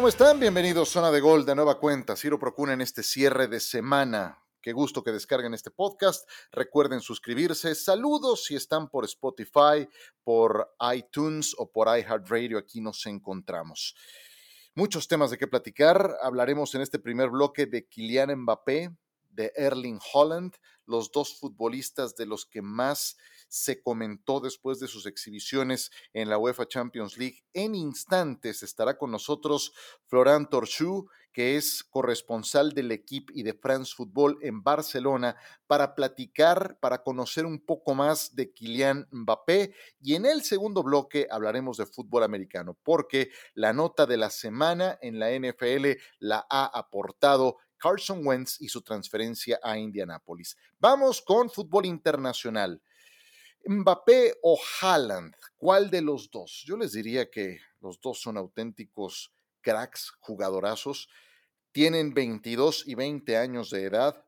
¿cómo están? Bienvenidos Zona de Gol de nueva cuenta. Ciro Procuna en este cierre de semana. Qué gusto que descarguen este podcast. Recuerden suscribirse. Saludos si están por Spotify, por iTunes o por iHeartRadio. Aquí nos encontramos. Muchos temas de qué platicar. Hablaremos en este primer bloque de Kylian Mbappé, de Erling Holland, los dos futbolistas de los que más se comentó después de sus exhibiciones en la UEFA Champions League. En instantes estará con nosotros Florent Torchu, que es corresponsal del equipo y de France Football en Barcelona, para platicar, para conocer un poco más de Kylian Mbappé. Y en el segundo bloque hablaremos de fútbol americano, porque la nota de la semana en la NFL la ha aportado Carson Wentz y su transferencia a Indianápolis. Vamos con fútbol internacional. Mbappé o Haaland, ¿cuál de los dos? Yo les diría que los dos son auténticos cracks, jugadorazos. Tienen 22 y 20 años de edad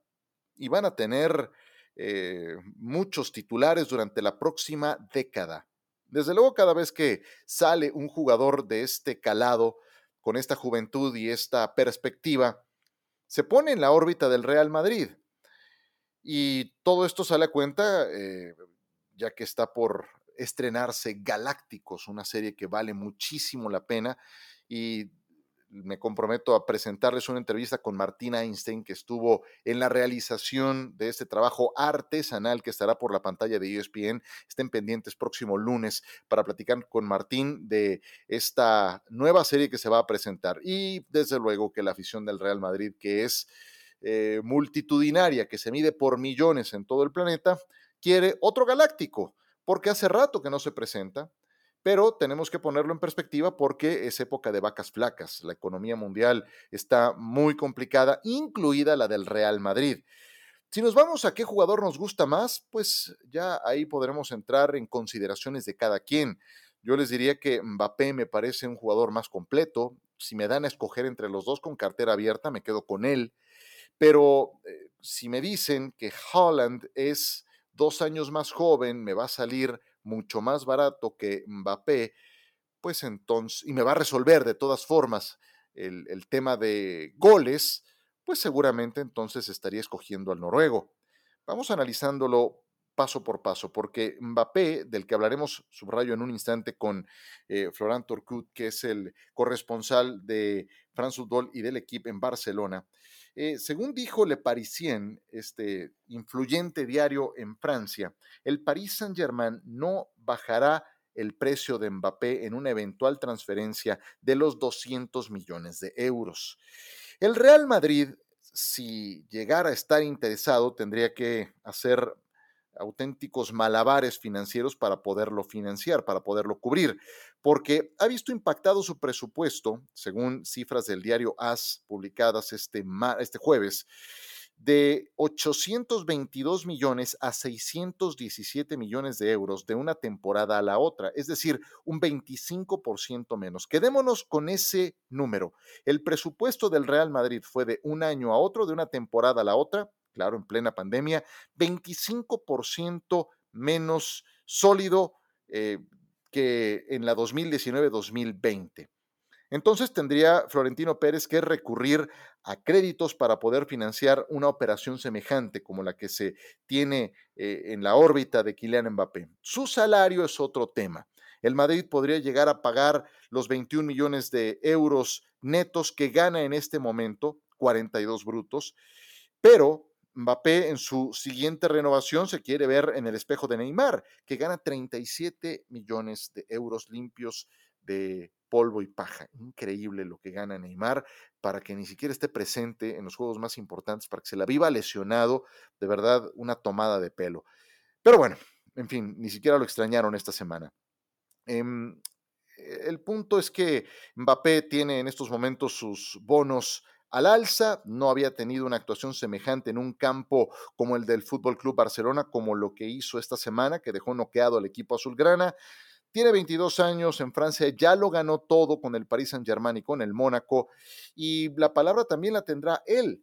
y van a tener eh, muchos titulares durante la próxima década. Desde luego, cada vez que sale un jugador de este calado, con esta juventud y esta perspectiva, se pone en la órbita del Real Madrid. Y todo esto sale a cuenta, eh, ya que está por estrenarse Galácticos, una serie que vale muchísimo la pena. Y me comprometo a presentarles una entrevista con Martín Einstein, que estuvo en la realización de este trabajo artesanal que estará por la pantalla de ESPN. Estén pendientes próximo lunes para platicar con Martín de esta nueva serie que se va a presentar. Y desde luego que la afición del Real Madrid, que es eh, multitudinaria, que se mide por millones en todo el planeta, quiere otro galáctico, porque hace rato que no se presenta pero tenemos que ponerlo en perspectiva porque es época de vacas flacas. La economía mundial está muy complicada, incluida la del Real Madrid. Si nos vamos a qué jugador nos gusta más, pues ya ahí podremos entrar en consideraciones de cada quien. Yo les diría que Mbappé me parece un jugador más completo. Si me dan a escoger entre los dos con cartera abierta, me quedo con él. Pero eh, si me dicen que Holland es dos años más joven, me va a salir mucho más barato que Mbappé, pues entonces, y me va a resolver de todas formas el, tema de goles, pues seguramente entonces estaría escogiendo al noruego. Vamos analizándolo paso por paso, porque Mbappé, del que hablaremos, subrayo en un instante con eh, Florent Torcut, que es el corresponsal de France Football y del equipo en Barcelona, eh, según dijo Le Parisien, este influyente diario en Francia, el Paris Saint-Germain no bajará el precio de Mbappé en una eventual transferencia de los 200 millones de euros. El Real Madrid, si llegara a estar interesado, tendría que hacer auténticos malabares financieros para poderlo financiar, para poderlo cubrir, porque ha visto impactado su presupuesto, según cifras del diario AS publicadas este, este jueves, de 822 millones a 617 millones de euros de una temporada a la otra, es decir, un 25% menos. Quedémonos con ese número. El presupuesto del Real Madrid fue de un año a otro, de una temporada a la otra, claro, en plena pandemia, 25% menos sólido eh, que en la 2019-2020. Entonces tendría Florentino Pérez que recurrir a créditos para poder financiar una operación semejante como la que se tiene eh, en la órbita de Kylian Mbappé. Su salario es otro tema. El Madrid podría llegar a pagar los 21 millones de euros netos que gana en este momento, 42 brutos, pero Mbappé en su siguiente renovación se quiere ver en el espejo de Neymar, que gana 37 millones de euros limpios de polvo y paja. Increíble lo que gana Neymar para que ni siquiera esté presente en los juegos más importantes, para que se la viva lesionado, de verdad, una tomada de pelo. Pero bueno, en fin, ni siquiera lo extrañaron esta semana. Em, el punto es que Mbappé tiene en estos momentos sus bonos al alza, no había tenido una actuación semejante en un campo como el del Fútbol Club Barcelona, como lo que hizo esta semana, que dejó noqueado al equipo azulgrana. Tiene 22 años en Francia, ya lo ganó todo con el Paris Saint-Germain y con el Mónaco, y la palabra también la tendrá él.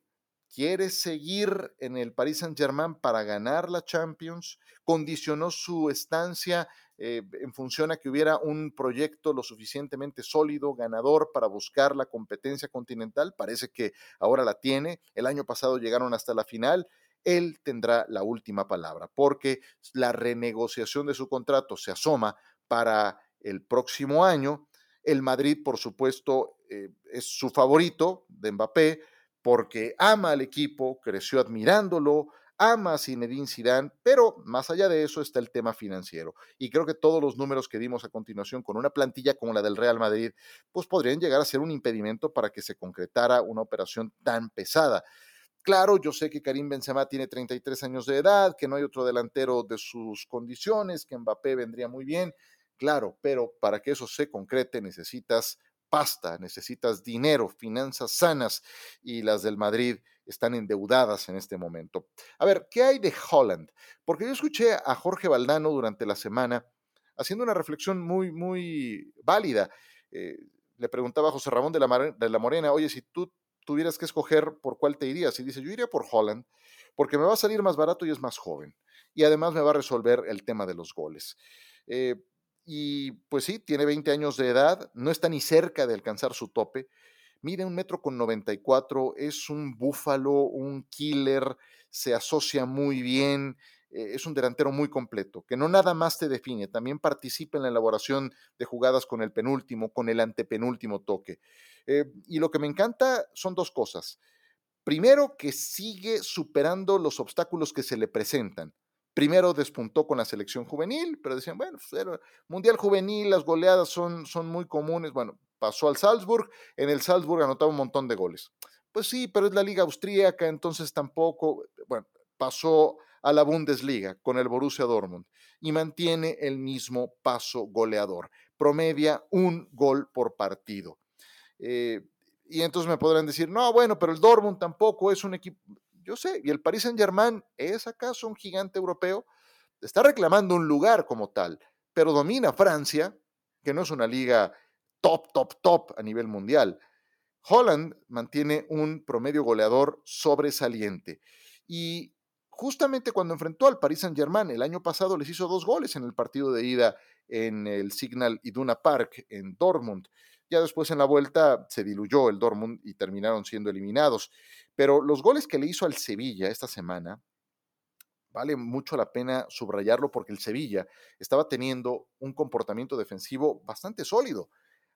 Quiere seguir en el Paris Saint-Germain para ganar la Champions, condicionó su estancia eh, en función a que hubiera un proyecto lo suficientemente sólido, ganador para buscar la competencia continental. Parece que ahora la tiene. El año pasado llegaron hasta la final. Él tendrá la última palabra porque la renegociación de su contrato se asoma para el próximo año. El Madrid, por supuesto, eh, es su favorito de Mbappé porque ama al equipo, creció admirándolo, ama a Zinedine Zidane, pero más allá de eso está el tema financiero. Y creo que todos los números que dimos a continuación con una plantilla como la del Real Madrid, pues podrían llegar a ser un impedimento para que se concretara una operación tan pesada. Claro, yo sé que Karim Benzema tiene 33 años de edad, que no hay otro delantero de sus condiciones, que Mbappé vendría muy bien, claro, pero para que eso se concrete necesitas pasta, necesitas dinero, finanzas sanas y las del Madrid están endeudadas en este momento. A ver, ¿qué hay de Holland? Porque yo escuché a Jorge Valdano durante la semana haciendo una reflexión muy, muy válida. Eh, le preguntaba a José Ramón de la, de la Morena, oye, si tú tuvieras que escoger por cuál te irías, y dice, yo iría por Holland, porque me va a salir más barato y es más joven, y además me va a resolver el tema de los goles. Eh, y pues sí, tiene 20 años de edad, no está ni cerca de alcanzar su tope. Mide un metro con 94, es un búfalo, un killer, se asocia muy bien, eh, es un delantero muy completo, que no nada más te define, también participa en la elaboración de jugadas con el penúltimo, con el antepenúltimo toque. Eh, y lo que me encanta son dos cosas. Primero, que sigue superando los obstáculos que se le presentan. Primero despuntó con la selección juvenil, pero decían, bueno, pues, Mundial Juvenil, las goleadas son, son muy comunes. Bueno, pasó al Salzburg, en el Salzburg anotaba un montón de goles. Pues sí, pero es la liga austríaca, entonces tampoco, bueno, pasó a la Bundesliga con el Borussia Dortmund y mantiene el mismo paso goleador. Promedia un gol por partido. Eh, y entonces me podrán decir, no, bueno, pero el Dortmund tampoco es un equipo. Yo sé, y el Paris Saint-Germain es acaso un gigante europeo, está reclamando un lugar como tal, pero domina Francia, que no es una liga top, top, top a nivel mundial. Holland mantiene un promedio goleador sobresaliente. Y justamente cuando enfrentó al Paris Saint-Germain el año pasado les hizo dos goles en el partido de ida en el Signal Iduna Park en Dortmund. Ya después en la vuelta se diluyó el Dortmund y terminaron siendo eliminados. Pero los goles que le hizo al Sevilla esta semana, vale mucho la pena subrayarlo porque el Sevilla estaba teniendo un comportamiento defensivo bastante sólido.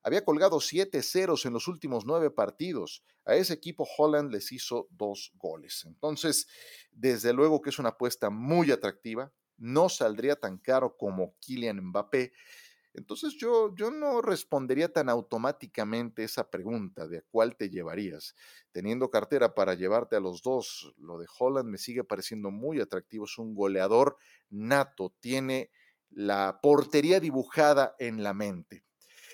Había colgado siete ceros en los últimos nueve partidos. A ese equipo Holland les hizo dos goles. Entonces, desde luego que es una apuesta muy atractiva. No saldría tan caro como Kylian Mbappé entonces yo, yo no respondería tan automáticamente esa pregunta de a cuál te llevarías. Teniendo cartera para llevarte a los dos, lo de Holland me sigue pareciendo muy atractivo. Es un goleador nato, tiene la portería dibujada en la mente.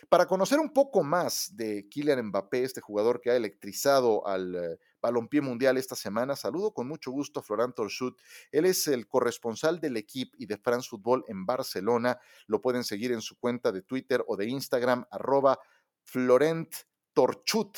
Para conocer un poco más de Kylian Mbappé, este jugador que ha electrizado al eh, balompié mundial esta semana, saludo con mucho gusto a Florent Torchut. Él es el corresponsal del equipo y de France Football en Barcelona. Lo pueden seguir en su cuenta de Twitter o de Instagram, arroba Florent Torchut.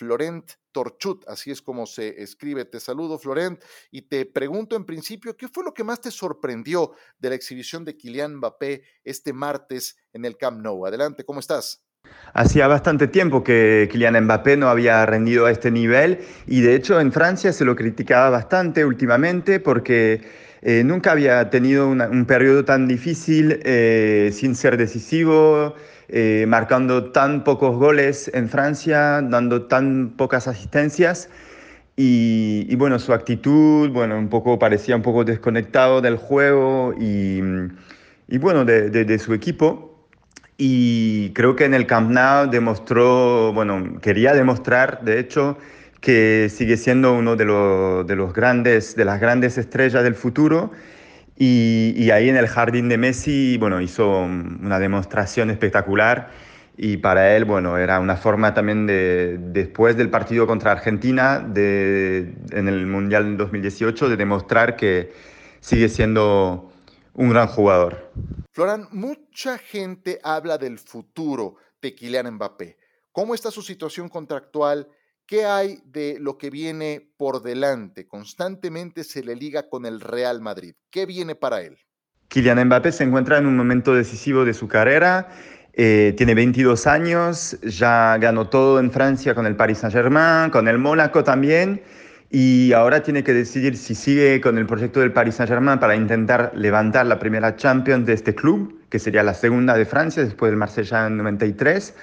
Florent Torchut, así es como se escribe. Te saludo, Florent, y te pregunto en principio, ¿qué fue lo que más te sorprendió de la exhibición de Kylian Mbappé este martes en el Camp Nou? Adelante, ¿cómo estás? Hacía bastante tiempo que Kylian Mbappé no había rendido a este nivel y de hecho en Francia se lo criticaba bastante últimamente porque eh, nunca había tenido un periodo tan difícil eh, sin ser decisivo, eh, marcando tan pocos goles en Francia, dando tan pocas asistencias. Y, bueno, su actitud, bueno, un poco parecía un poco desconectado del juego y, y bueno, de, de, su equipo. Y creo que en el Camp Nou demostró, bueno, quería demostrar, de hecho, que sigue siendo uno de, los, de los grandes, de las grandes estrellas del futuro y, ahí en el jardín de Messi, bueno, hizo una demostración espectacular y para él, bueno, era una forma también de, después del partido contra Argentina de, en el Mundial 2018, de demostrar que sigue siendo un gran jugador. Florán, mucha gente habla del futuro de Kylian Mbappé. ¿Cómo está su situación contractual? ¿Qué hay de lo que viene por delante? Constantemente se le liga con el Real Madrid. ¿Qué viene para él? Kylian Mbappé se encuentra en un momento decisivo de su carrera. Eh, tiene 22 años, ya ganó todo en Francia con el Paris Saint-Germain, con el Mónaco también, y ahora tiene que decidir si sigue con el proyecto del Paris Saint-Germain para intentar levantar la primera Champions de este club, que sería la segunda de Francia después del Marsella en 93,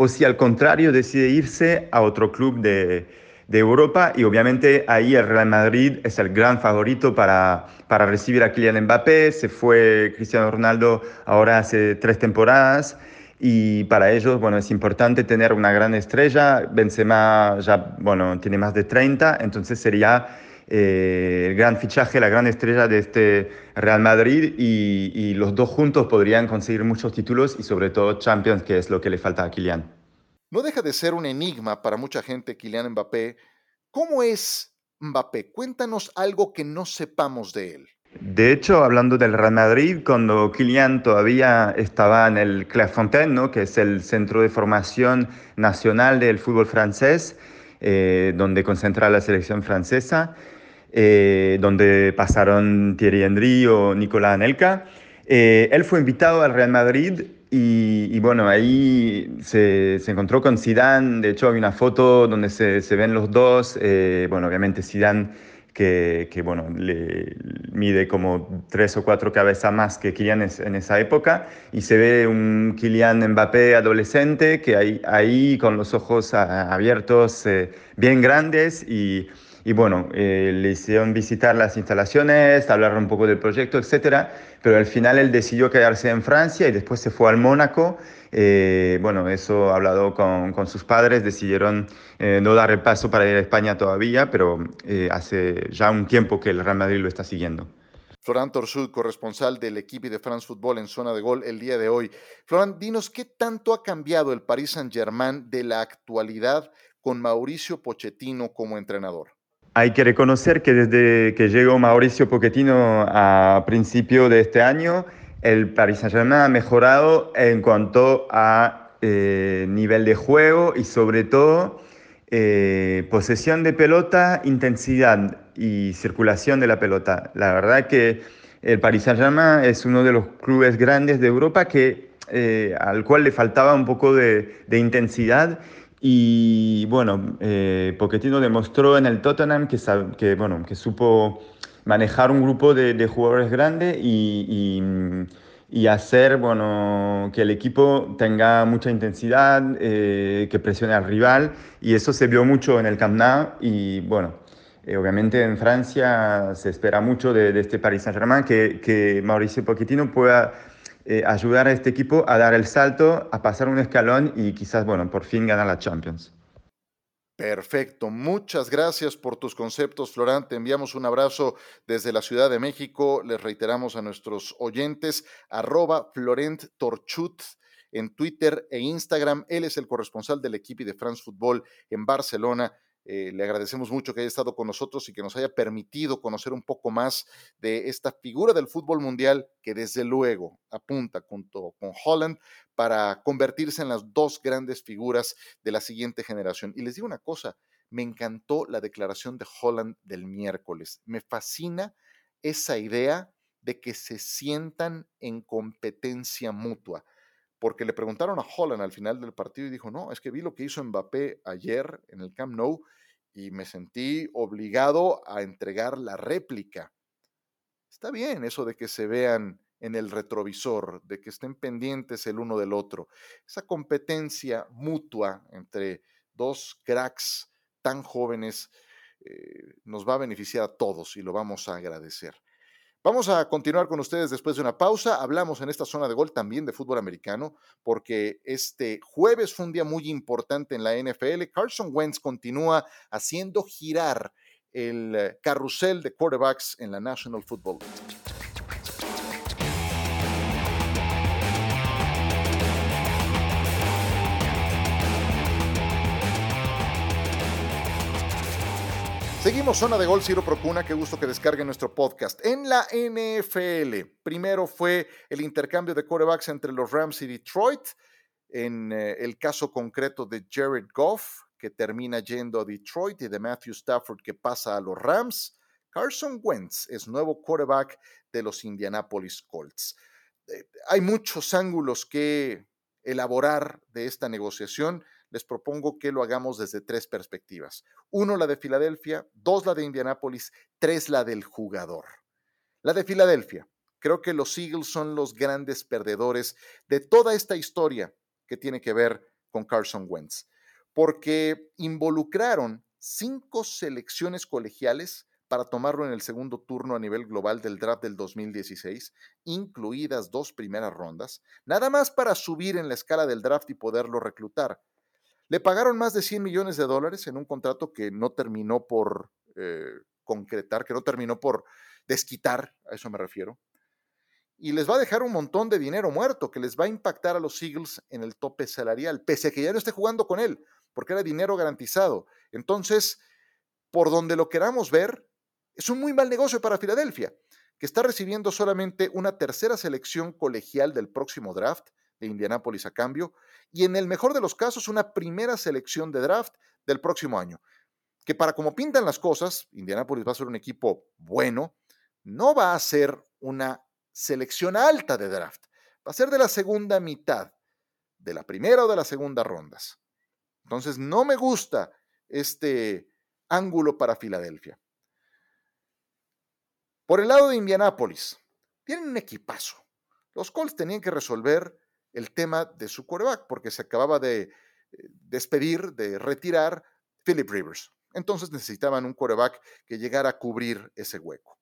o si al contrario decide irse a otro club de, de Europa y obviamente ahí el Real Madrid es el gran favorito para, para recibir a Kylian Mbappé. Se fue Cristiano Ronaldo ahora hace tres temporadas y para ellos, bueno, es importante tener una gran estrella. Benzema ya, bueno, tiene más de 30, entonces sería eh, el gran fichaje, la gran estrella de este Real Madrid y, y los dos juntos podrían conseguir muchos títulos y sobre todo Champions, que es lo que le falta a Kylian. No deja de ser un enigma para mucha gente Kylian Mbappé. ¿Cómo es Mbappé? Cuéntanos algo que no sepamos de él. De hecho, hablando del Real Madrid, cuando Kylian todavía estaba en el Clairefontaine, ¿no? que es el centro de formación nacional del fútbol francés, eh, donde concentra la selección francesa, eh, donde pasaron Thierry Henry o Nicolás Anelka, eh, él fue invitado al Real Madrid y, bueno, ahí se, se, encontró con Zidane, de hecho hay una foto donde se, se ven los dos, eh, bueno, obviamente Zidane que, que, bueno, le mide como tres o cuatro cabezas más que Kylian en esa época. Y se ve un Kylian Mbappé adolescente que ahí, ahí con los ojos abiertos eh, bien grandes y y bueno, eh, le hicieron visitar las instalaciones, hablar un poco del proyecto, etcétera, pero al final él decidió quedarse en Francia y después se fue al Mónaco. Eh, bueno, eso hablado con, sus padres, decidieron eh, no dar el paso para ir a España todavía, pero hace ya un tiempo que el Real Madrid lo está siguiendo. Florent Torsud, corresponsal del equipo de France Football en zona de gol el día de hoy. Florent, dinos qué tanto ha cambiado el Paris Saint-Germain de la actualidad con Mauricio Pochettino como entrenador. Hay que reconocer que desde que llegó Mauricio Pochettino a principio de este año, el Paris Saint-Germain ha mejorado en cuanto a eh, nivel de juego y sobre todo eh, posesión de pelota, intensidad y circulación de la pelota. La verdad que el Paris Saint-Germain es uno de los clubes grandes de Europa que, eh, al cual le faltaba un poco de, de intensidad y bueno, eh, Pochettino demostró en el Tottenham que, que, bueno, que supo manejar un grupo de, de jugadores grandes y, y, hacer bueno, que el equipo tenga mucha intensidad, eh, que presione al rival. Y eso se vio mucho en el Camp Nou. Y bueno, eh, obviamente en Francia se espera mucho de, de este Paris Saint-Germain que, que Mauricio Pochettino pueda eh, ayudar a este equipo a dar el salto, a pasar un escalón y quizás, bueno, por fin ganar la Champions. Perfecto, muchas gracias por tus conceptos, Florán. Te enviamos un abrazo desde la Ciudad de México. Les reiteramos a nuestros oyentes, arroba Florent Torchut en Twitter e Instagram. Él es el corresponsal del equipo de France Football en Barcelona. Eh, le agradecemos mucho que haya estado con nosotros y que nos haya permitido conocer un poco más de esta figura del fútbol mundial que desde luego apunta junto con Holland para convertirse en las dos grandes figuras de la siguiente generación. Y les digo una cosa, me encantó la declaración de Holland del miércoles. Me fascina esa idea de que se sientan en competencia mutua porque le preguntaron a Holland al final del partido y dijo, no, es que vi lo que hizo Mbappé ayer en el Camp Nou y me sentí obligado a entregar la réplica. Está bien eso de que se vean en el retrovisor, de que estén pendientes el uno del otro. Esa competencia mutua entre dos cracks tan jóvenes eh, nos va a beneficiar a todos y lo vamos a agradecer. Vamos a continuar con ustedes después de una pausa. Hablamos en esta zona de gol también de fútbol americano, porque este jueves fue un día muy importante en la NFL. Carson Wentz continúa haciendo girar el eh, carrusel de quarterbacks en la National Football League. Seguimos zona de gol, Ciro Procuna, qué gusto que descargue nuestro podcast. En la NFL, primero fue el intercambio de quarterbacks entre los Rams y Detroit, en eh, el caso concreto de Jared Goff, que termina yendo a Detroit, y de Matthew Stafford, que pasa a los Rams. Carson Wentz es nuevo quarterback de los Indianapolis Colts. Eh, hay muchos ángulos que elaborar de esta negociación. Les propongo que lo hagamos desde tres perspectivas. Uno, la de Filadelfia, dos, la de Indianapolis, tres, la del jugador. La de Filadelfia. Creo que los Eagles son los grandes perdedores de toda esta historia que tiene que ver con Carson Wentz, porque involucraron cinco selecciones colegiales para tomarlo en el segundo turno a nivel global del draft del 2016, incluidas dos primeras rondas, nada más para subir en la escala del draft y poderlo reclutar. Le pagaron más de 100 millones de dólares en un contrato que no terminó por eh, concretar, que no terminó por desquitar, a eso me refiero. Y les va a dejar un montón de dinero muerto que les va a impactar a los Eagles en el tope salarial, pese a que ya no esté jugando con él, porque era dinero garantizado. Entonces, por donde lo queramos ver, es un muy mal negocio para Filadelfia, que está recibiendo solamente una tercera selección colegial del próximo draft de Indianápolis a cambio, y en el mejor de los casos una primera selección de draft del próximo año. Que para como pintan las cosas, Indianápolis va a ser un equipo bueno, no va a ser una selección alta de draft, va a ser de la segunda mitad, de la primera o de la segunda rondas. Entonces no me gusta este ángulo para Filadelfia. Por el lado de Indianápolis, tienen un equipazo. Los Colts tenían que resolver el tema de su quarterback porque se acababa de eh, despedir, de retirar Philip Rivers. Entonces necesitaban un quarterback que llegara a cubrir ese hueco.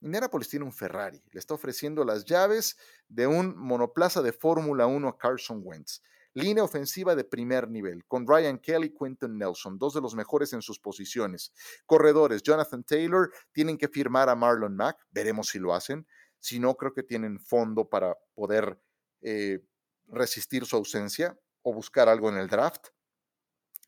Indianapolis tiene un Ferrari, le está ofreciendo las llaves de un monoplaza de Fórmula 1 a Carson Wentz. Línea ofensiva de primer nivel, con Ryan Kelly, Quentin Nelson, dos de los mejores en sus posiciones. Corredores, Jonathan Taylor, tienen que firmar a Marlon Mack, veremos si lo hacen. Si no, creo que tienen fondo para poder eh, resistir su ausencia o buscar algo en el draft.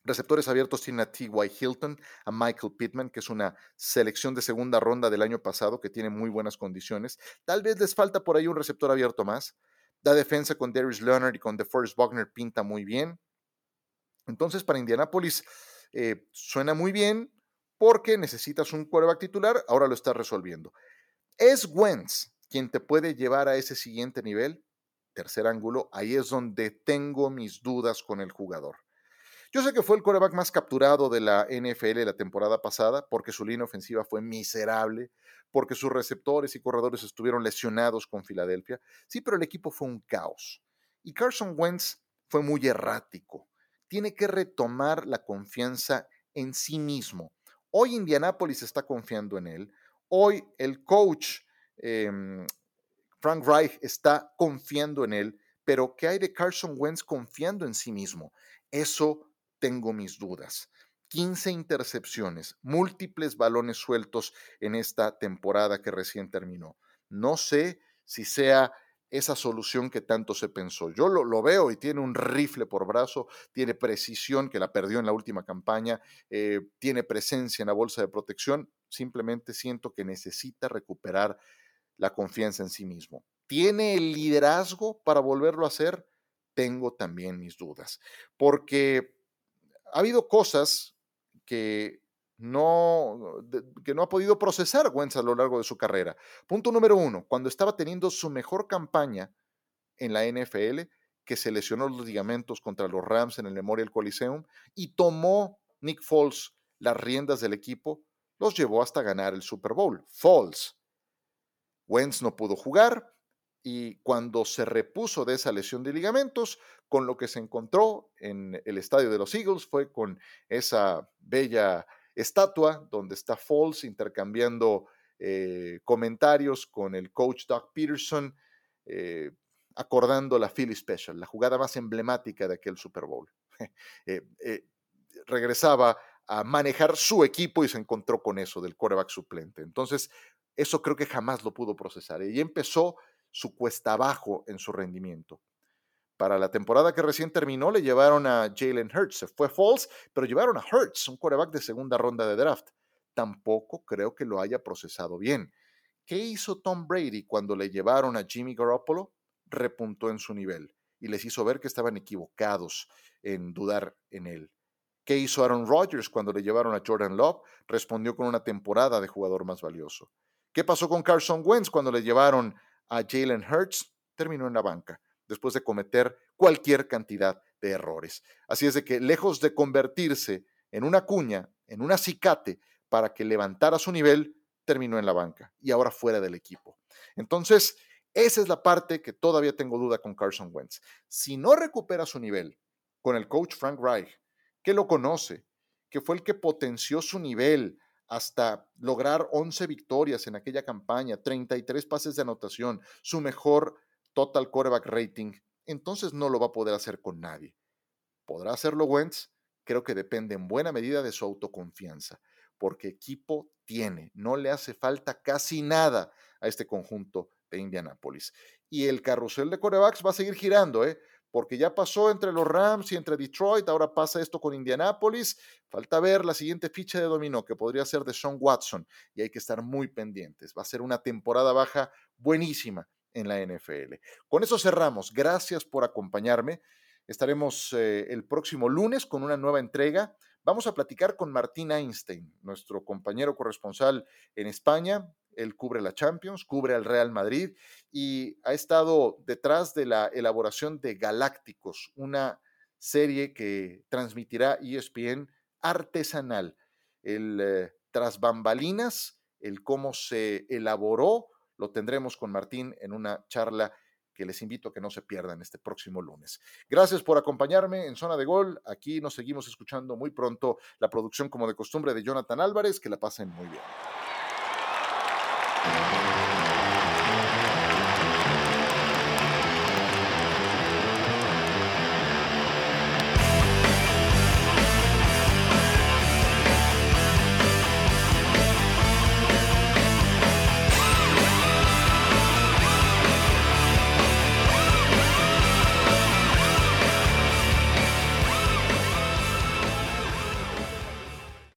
Receptores abiertos tienen a T.Y. Hilton, a Michael Pittman, que es una selección de segunda ronda del año pasado que tiene muy buenas condiciones. Tal vez les falta por ahí un receptor abierto más. La defensa con Darius Leonard y con DeForest Buckner pinta muy bien. Entonces, para Indianapolis eh, suena muy bien porque necesitas un quarterback titular, ahora lo estás resolviendo. ¿Es Wentz quien te puede llevar a ese siguiente nivel? Tercer ángulo, ahí es donde tengo mis dudas con el jugador. Yo sé que fue el quarterback más capturado de la NFL la temporada pasada porque su línea ofensiva fue miserable, porque sus receptores y corredores estuvieron lesionados con Filadelfia. Sí, pero el equipo fue un caos. Y Carson Wentz fue muy errático. Tiene que retomar la confianza en sí mismo. Hoy Indianapolis está confiando en él. Hoy el coach em, Frank Reich está confiando en él. Pero ¿qué hay de Carson Wentz confiando en sí mismo? Eso tengo mis dudas. 15 intercepciones, múltiples balones sueltos en esta temporada que recién terminó. No sé si sea esa solución que tanto se pensó. Yo lo, veo y tiene un rifle por brazo, tiene precisión que la perdió en la última campaña, eh, tiene presencia en la bolsa de protección. Simplemente siento que necesita recuperar la confianza en sí mismo. ¿Tiene el liderazgo para volverlo a hacer? Tengo también mis dudas, porque ha habido cosas que no, que no ha podido procesar Wentz a lo largo de su carrera. Punto número uno, cuando estaba teniendo su mejor campaña en la NFL, que se lesionó los ligamentos contra los Rams en el Memorial Coliseum y tomó Nick Foles las riendas del equipo, los llevó hasta ganar el Super Bowl. Foles. Wentz no pudo jugar, y cuando se repuso de esa lesión de ligamentos, con lo que se encontró en el estadio de los Eagles fue con esa bella estatua donde está Foles intercambiando eh, comentarios con el coach Doug Peterson, eh, acordando la Philly Special, la jugada más emblemática de aquel Super Bowl. Eh, regresaba a manejar su equipo y se encontró con eso del quarterback suplente. Entonces, eso creo que jamás lo pudo procesar. Y empezó su cuesta abajo en su rendimiento. Para la temporada que recién terminó, le llevaron a Jalen Hurts. Se fue false, pero llevaron a Hurts, un quarterback de segunda ronda de draft. Tampoco creo que lo haya procesado bien. ¿Qué hizo Tom Brady cuando le llevaron a Jimmy Garoppolo? Repuntó en su nivel y les hizo ver que estaban equivocados en dudar en él. ¿Qué hizo Aaron Rodgers cuando le llevaron a Jordan Love? Respondió con una temporada de jugador más valioso. ¿Qué pasó con Carson Wentz cuando le llevaron a Jalen Hurts? Terminó en la banca después de cometer cualquier cantidad de errores. Así es de que lejos de convertirse en una cuña, en un acicate para que levantara su nivel, terminó en la banca y ahora fuera del equipo. Entonces, esa es la parte que todavía tengo duda con Carson Wentz. Si no recupera su nivel con el coach Frank Reich, que lo conoce, que fue el que potenció su nivel hasta lograr 11 victorias en aquella campaña, 33 pases de anotación, su mejor total quarterback rating, entonces no lo va a poder hacer con nadie. ¿Podrá hacerlo Wentz? Creo que depende en buena medida de su autoconfianza, porque equipo tiene, no le hace falta casi nada a este conjunto de Indianápolis. Y el carrusel de corebacks va a seguir girando, ¿eh? Porque ya pasó entre los Rams y entre Detroit, ahora pasa esto con Indianápolis. Falta ver la siguiente ficha de dominó, que podría ser de Sean Watson, y hay que estar muy pendientes. Va a ser una temporada baja buenísima en la NFL. Con eso cerramos. Gracias por acompañarme. Estaremos eh, el próximo lunes con una nueva entrega. Vamos a platicar con Martín Einstein, nuestro compañero corresponsal en España. Él cubre la Champions, cubre al Real Madrid y ha estado detrás de la elaboración de Galácticos, una serie que transmitirá ESPN artesanal. El eh, tras bambalinas, el cómo se elaboró, lo tendremos con Martín en una charla que les invito a que no se pierdan este próximo lunes. Gracias por acompañarme en Zona de Gol. Aquí nos seguimos escuchando muy pronto la producción como de costumbre de Jonathan Álvarez. Que la pasen muy bien.